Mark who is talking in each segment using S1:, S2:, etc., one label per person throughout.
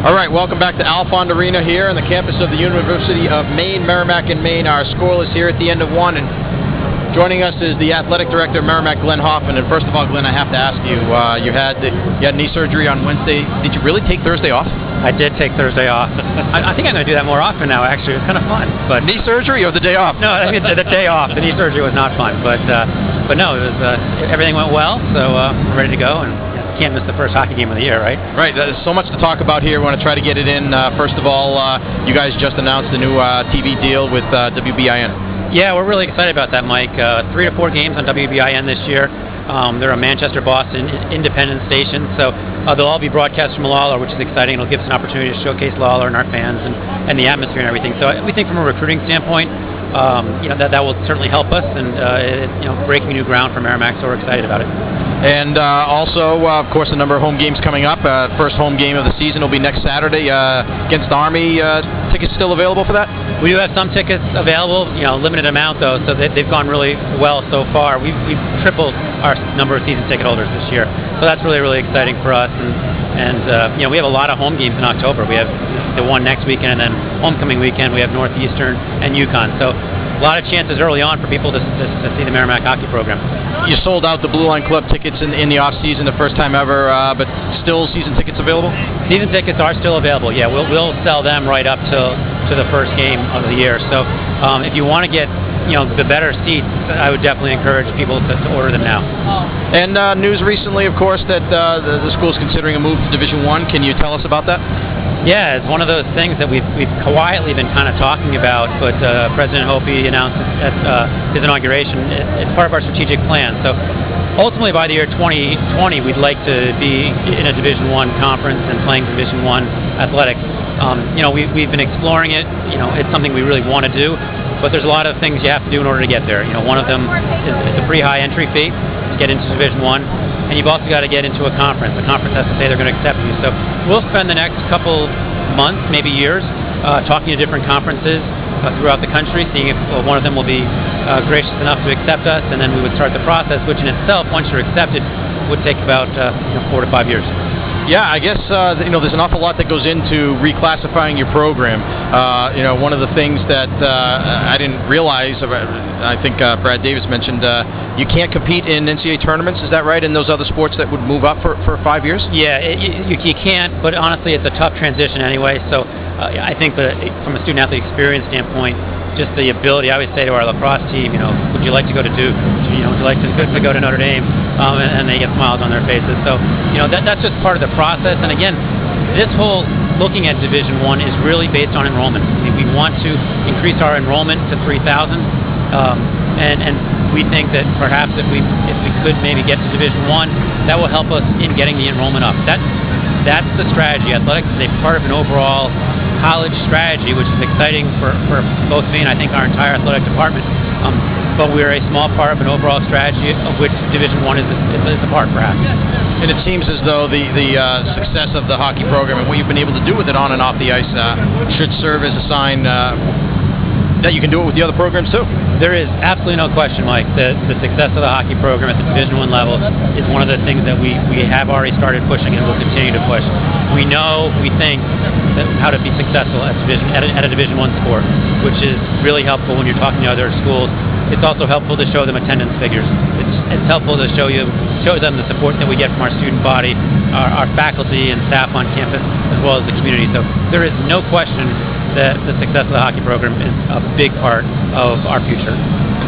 S1: All right, welcome back to Alfond Arena here on the campus of the University of Maine, Merrimack and Maine. Our scoreless here at the end of one, and joining us is the athletic director of Merrimack, Glenn Hoffman. And first of all, Glenn, I have to ask you: uh, you had the, you had knee surgery on Wednesday. Did you really take Thursday off?
S2: I did take Thursday off. I, I think I'm going to do that more often now. Actually, it was kind of fun. But
S1: knee surgery or the day off?
S2: No, I mean, the, the day off. The knee surgery was not fun, but uh, but no, it was uh, everything went well. So uh, we're ready to go and can't miss the first hockey game of the year, right?
S1: Right. There's so much to talk about here. We want to try to get it in. Uh, first of all, uh, you guys just announced a new uh, TV deal with uh, WBIN.
S2: Yeah, we're really excited about that, Mike. Uh, three to four games on WBIN this year. Um, they're a Manchester, Boston independent station, so uh, they'll all be broadcast from Lawler, which is exciting. It'll give us an opportunity to showcase Lawler and our fans and, and the atmosphere and everything. So we think from a recruiting standpoint, um, you know that that will certainly help us and uh, it, you know breaking new ground for Merrimack. So we're excited about it.
S1: And uh, also, uh, of course, a number of home games coming up. Uh, first home game of the season will be next Saturday uh, against Army. Uh, tickets still available for that?
S2: We do have some tickets available, you know, limited amount though, so they, have gone really well so far. We've, we've, tripled our number of season ticket holders this year, so that's really, really exciting for us. And, and uh, you know, we have a lot of home games in October. We have the one next weekend, and then homecoming weekend we have Northeastern and UConn. So a lot of chances early on for people to, to, to see the Merrimack hockey program
S1: you sold out the Blue Line Club tickets in, in the off season, the first time ever, uh, but still season tickets available.
S2: Season tickets are still available. Yeah, we'll, we'll sell them right up to to the first game of the year. So um, if you want to get you know the better seats, I would definitely encourage people to, to order them now.
S1: And uh, news recently, of course, that uh, the, the school is considering a move to Division One. Can you tell us about that?
S2: Yeah, it's one of those things that we've, we've quietly been kind of talking about, but uh, President Hopey announced at uh, his inauguration. It's part of our strategic plan. So ultimately, by the year 2020, we'd like to be in a Division One conference and playing Division One athletics. Um, you know, we, we've been exploring it. You know, it's something we really want to do, but there's a lot of things you have to do in order to get there. You know, one of them is it's a pretty high entry fee to get into Division One and you've also got to get into a conference. A conference has to say they're going to accept you. So we'll spend the next couple months, maybe years, uh, talking to different conferences uh, throughout the country, seeing if one of them will be uh, gracious enough to accept us, and then we would start the process, which in itself, once you're accepted, would take about uh, you know, four to five years.
S1: Yeah, I guess uh, you know there's an awful lot that goes into reclassifying your program. Uh, you know, one of the things that uh, I didn't realize, I think uh, Brad Davis mentioned, uh, you can't compete in NCAA tournaments. Is that right? In those other sports that would move up for, for five years?
S2: Yeah, it, you, you, can't. But honestly, it's a tough transition anyway. So uh, I think that from a student athlete experience standpoint, just the ability. I always say to our lacrosse team, you know, would you like to go to Duke? You know, would you like to go to, go to Notre Dame? Um, and, and, they get smiles on their faces. So, you know, that, that's just part of the process. And again, this whole looking at Division One is really based on enrollment. I mean, we want to increase our enrollment to 3,000, um, and and we think that perhaps if we if we could maybe get to Division One, that will help us in getting the enrollment up. That that's the strategy. Athletics is a part of an overall college strategy, which is exciting for, for both me and I think our entire athletic department. Um, but we're a small part of an overall strategy of which Division One is, is, is, a part, perhaps.
S1: And it seems as though the the uh, success of the hockey program and what you've been able to do with it on and off the ice uh, should serve as a sign uh, that you can do it with the other programs too.
S2: There is absolutely no question, Mike, that the success of the hockey program at the Division One level is one of the things that we, we have already started pushing and will continue to push. We know, we think how to be successful at division at a, at a Division One sport, which is really helpful when you're talking to other schools. It's also helpful to show them attendance figures. It's, it's helpful to show you show them the support that we get from our student body, our, our faculty and staff on campus, as well as the community. So there is no question that the success of the hockey program is a big part of our future.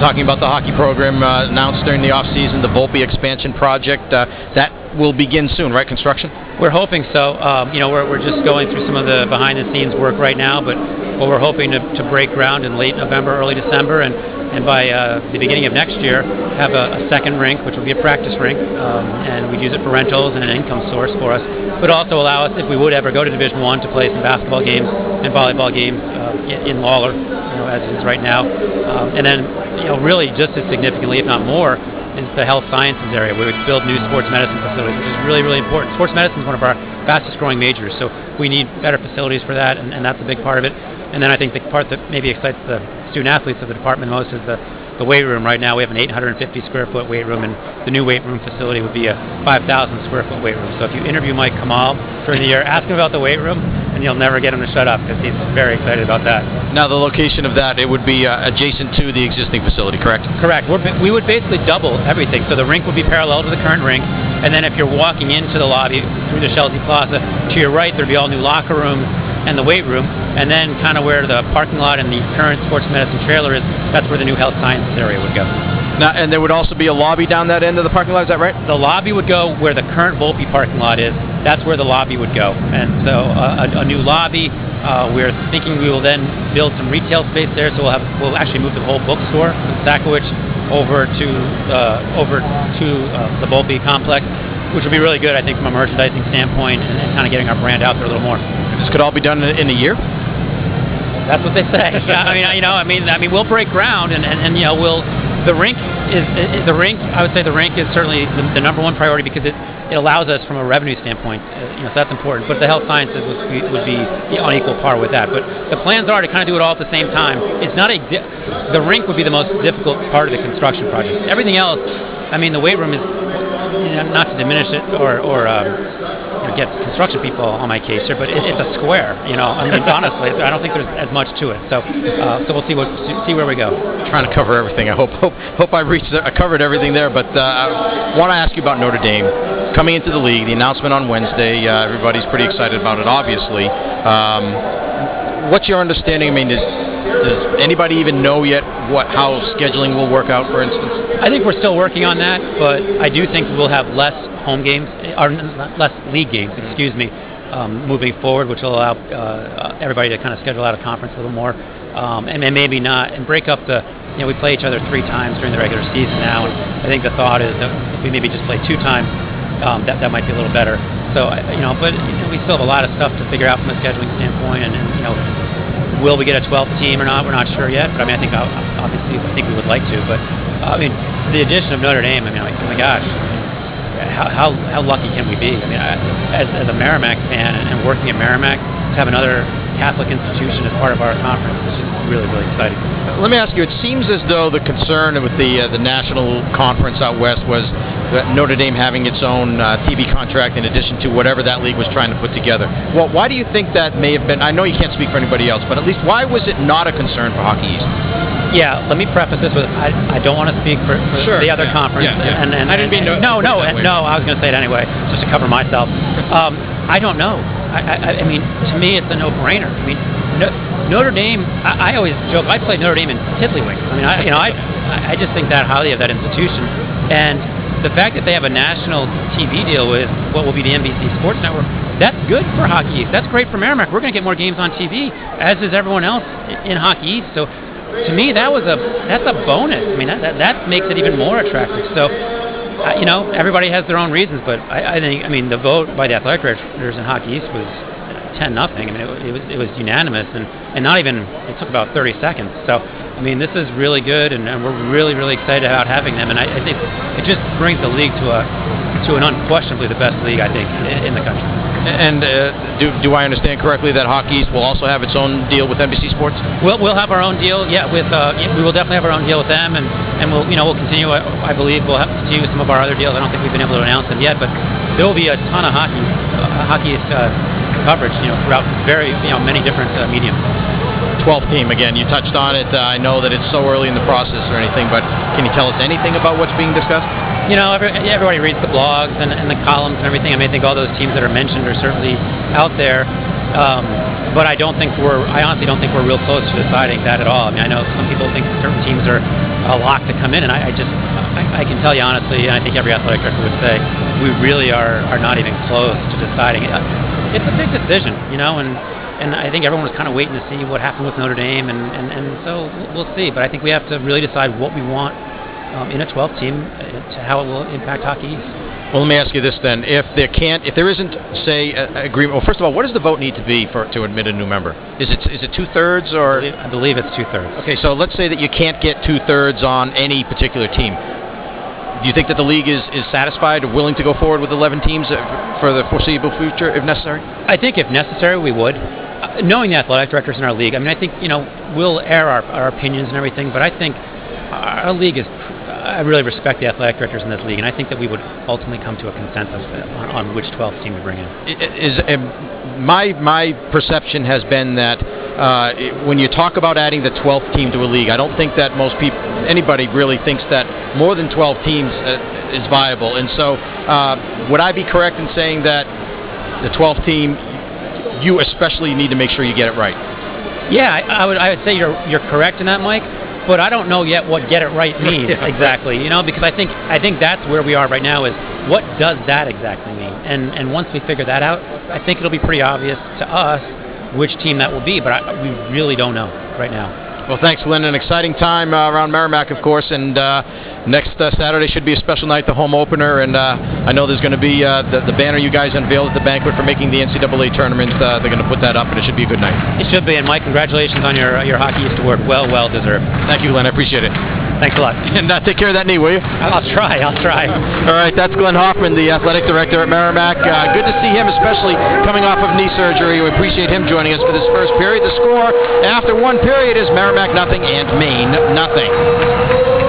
S1: Talking about the hockey program uh, announced during the offseason, the Volpe expansion project, uh, that will begin soon, right? Construction?
S2: We're hoping so. Um, you know, we're, we're just going through some of the behind the scenes work right now, but, but we're hoping to, to break ground in late November, early December, and, and by uh, the beginning of next year, have a, a, second rink, which will be a practice rink, um, and we'd use it for rentals and an income source for us, but also allow us, if we would ever go to Division One, to play some basketball games and volleyball games uh, in, in Lawler, you know, as it is right now, um, and then you know, really just as significantly, if not more, is the health sciences area where we build new sports medicine facilities, which is really, really important. Sports medicine is one of our fastest growing majors, so we need better facilities for that, and, and that's a big part of it. And then I think the part that maybe excites the student athletes of the department most is the the weight room right now, we have an 850 square foot weight room, and the new weight room facility would be a 5,000 square foot weight room. So if you interview Mike Kamal during the year, ask him about the weight room, and you'll never get him to shut up because he's very excited about that.
S1: Now, the location of that, it would be uh, adjacent to the existing facility, correct?
S2: Correct. We're, we would basically double everything. So the rink would be parallel to the current rink, and then if you're walking into the lobby through the Chelsea Plaza, to your right there'd be all new locker rooms and the weight room, and then kind of where the parking lot and the current sports medicine trailer is, that's where the new health sciences area would go.
S1: Now, and there would also be a lobby down that end of the parking lot. Is that right?
S2: The lobby would go where the current Volpe parking lot is. That's where the lobby would go, and so uh, a, a, new lobby. Uh, we're thinking we will then build some retail space there. So we'll have we'll actually move the whole bookstore from over to uh, over to uh, the Volpe complex, which will be really good, I think, from a merchandising standpoint and, and kind of getting our brand out there a little more.
S1: This could all be done in, in a year.
S2: That's what they say. I mean, you know, I mean, I mean, we'll break ground, and, and, and you know, we'll the rink is the rink. I would say the rink is certainly the, the number one priority because it, it allows us from a revenue standpoint. Uh, you know, so that's important. But the health sciences would be, would be on equal par with that. But the plans are to kind of do it all at the same time. It's not a di- the rink would be the most difficult part of the construction project. Everything else, I mean, the weight room is not to diminish it or or. Um, get construction people on my case here, but it, it's a square. You know, I mean, honestly, I don't think there's as much to it. So, uh, so we'll see what see where we go.
S1: trying to cover everything. I hope hope hope I reached I covered everything there. But uh, I want to ask you about Notre Dame coming into the league. The announcement on Wednesday. Uh, everybody's pretty excited about it, obviously. Um, what's your understanding? I mean, is does anybody even know yet what how scheduling will work out? For instance,
S2: I think we're still working on that, but I do think we'll have less home games or less league games. Excuse me. Um, moving forward, which will allow uh, everybody to kind of schedule out a conference a little more, um, and, and maybe not, and break up the. You know, we play each other three times during the regular season now, and I think the thought is that if we maybe just play two times, um, that, that might be a little better. So, you know, but you know, we still have a lot of stuff to figure out from a scheduling standpoint, and, and you know, Will we get a 12th team or not? We're not sure yet. But I mean, I think uh, obviously I think we would like to. But uh, I mean, the addition of Notre Dame. I mean, oh my gosh, how, how, how lucky can we be? I mean, I, as, as a Merrimack fan and working at Merrimack, to have another Catholic institution as part of our conference is just really, really exciting.
S1: Let me ask you. It seems as though the concern with the uh, the national conference out west was Notre Dame having its own uh, TV contract in addition to whatever that league was trying to put together. Well, why do you think that may have been? I know you can't speak for anybody else, but at least why was it not a concern for Hockey East?
S2: Yeah, let me preface this with I, I don't want to speak for, for sure, the other yeah, conference.
S1: Yeah, yeah.
S2: And, and,
S1: I didn't mean to.
S2: No, no, no. I was going to say it anyway, just to cover myself. Um, I don't know. I, I, I, mean, to me, it's a no-brainer. I mean, no, Notre Dame. I, I, always joke. I played Notre Dame in Tiddlywinks. I mean, I, you know, I, I just think that highly of that institution, and the fact that they have a national TV deal with what will be the NBC Sports Network, that's good for Hockey East. That's great for Merrimack. We're going to get more games on TV, as is everyone else in Hockey East. So, to me, that was a that's a bonus. I mean, that, that, that makes it even more attractive. So, uh, you know, everybody has their own reasons, but I, I, think, I mean, the vote by the athletic directors in Hockey East was 10 nothing. I mean, it, it, was it was unanimous, and, and not even it took about 30 seconds. So, I mean, this is really good, and, and we're really really excited about having them, and I, I think it just brings the league to a to an unquestionably the best league I think in, in the country.
S1: And uh, do, do I understand correctly that Hockey East will also have its own deal with NBC Sports?
S2: We'll, we'll have our own deal, yeah. With uh, we will definitely have our own deal with them, and, and we'll you know we'll continue. I, I believe we'll have continue with some of our other deals. I don't think we've been able to announce them yet, but there will be a ton of hockey uh, Hockey East uh, coverage, you know, throughout very you know many different uh, mediums.
S1: 12th team again. You touched on it. Uh, I know that it's so early in the process or anything, but can you tell us anything about what's being discussed?
S2: You know, every, everybody reads the blogs and, and, the columns and everything. I mean, I think all those teams that are mentioned are certainly out there. Um, but I don't think we're. I honestly don't think we're real close to deciding that at all. I mean, I know some people think certain teams are a lock to come in, and I, I just, I, I, can tell you honestly, and I think every athletic director would say, we really are are not even close to deciding. It it's a big decision, you know, and and I think everyone was kind of waiting to see what happened with Notre Dame, and, and, and so we'll see. But I think we have to really decide what we want um, in a 12 team uh, to how it will impact Hockey East.
S1: Well, let me ask you this then: if there can't, if there isn't, say, agreement. Well, first of all, what does the vote need to be for to admit a new member? Is it is it two thirds or?
S2: I believe, I believe it's two thirds.
S1: Okay, so let's say that you can't get two thirds on any particular team. Do you think that the league is, is satisfied or willing to go forward with 11 teams for the foreseeable future if necessary?
S2: I think if necessary, we would knowing the athletic directors in our league, I mean, I think you know we'll air our, our opinions and everything, but I think our league is. I really respect the athletic directors in this league, and I think that we would ultimately come to a consensus on, on which 12th team to bring in.
S1: Is um, my my perception has been that uh, when you talk about adding the 12th team to a league, I don't think that most people, anybody really thinks that more than 12 teams uh, is viable. And so, uh, would I be correct in saying that the 12th team, you especially need to make sure you get it right?
S2: Yeah, I, I would. I would say you're you're correct in that, Mike. But I don't know yet what get it right means
S1: Yeah,
S2: exactly. You know, because I think I think that's where we are right now. Is what does that exactly mean? And and once we figure that out, I think it'll be pretty obvious to us which team that will be. But I, we really don't know right now.
S1: Well, thanks, Lynn. An exciting time uh, around Merrimack, of course, and uh, next uh, Saturday should be a special night, the home opener, and uh, I know there's going to be uh, the, the banner you guys unveiled at the banquet for making the NCAA tournament. Uh, they're going to put that up, and it should be a good night.
S2: It should be. And Mike, congratulations on your your hockey used to work. Well, well deserved.
S1: Thank you, Glenn. I appreciate it.
S2: Thanks a lot.
S1: And uh, take care of that knee, will you?
S2: I'll try. I'll try.
S1: All right, that's Glenn Hoffman, the athletic director at Merrimack. Uh, good to see him, especially coming off of knee surgery. We appreciate him joining us for this first period. The score after one period is Merrimack nothing and Maine nothing.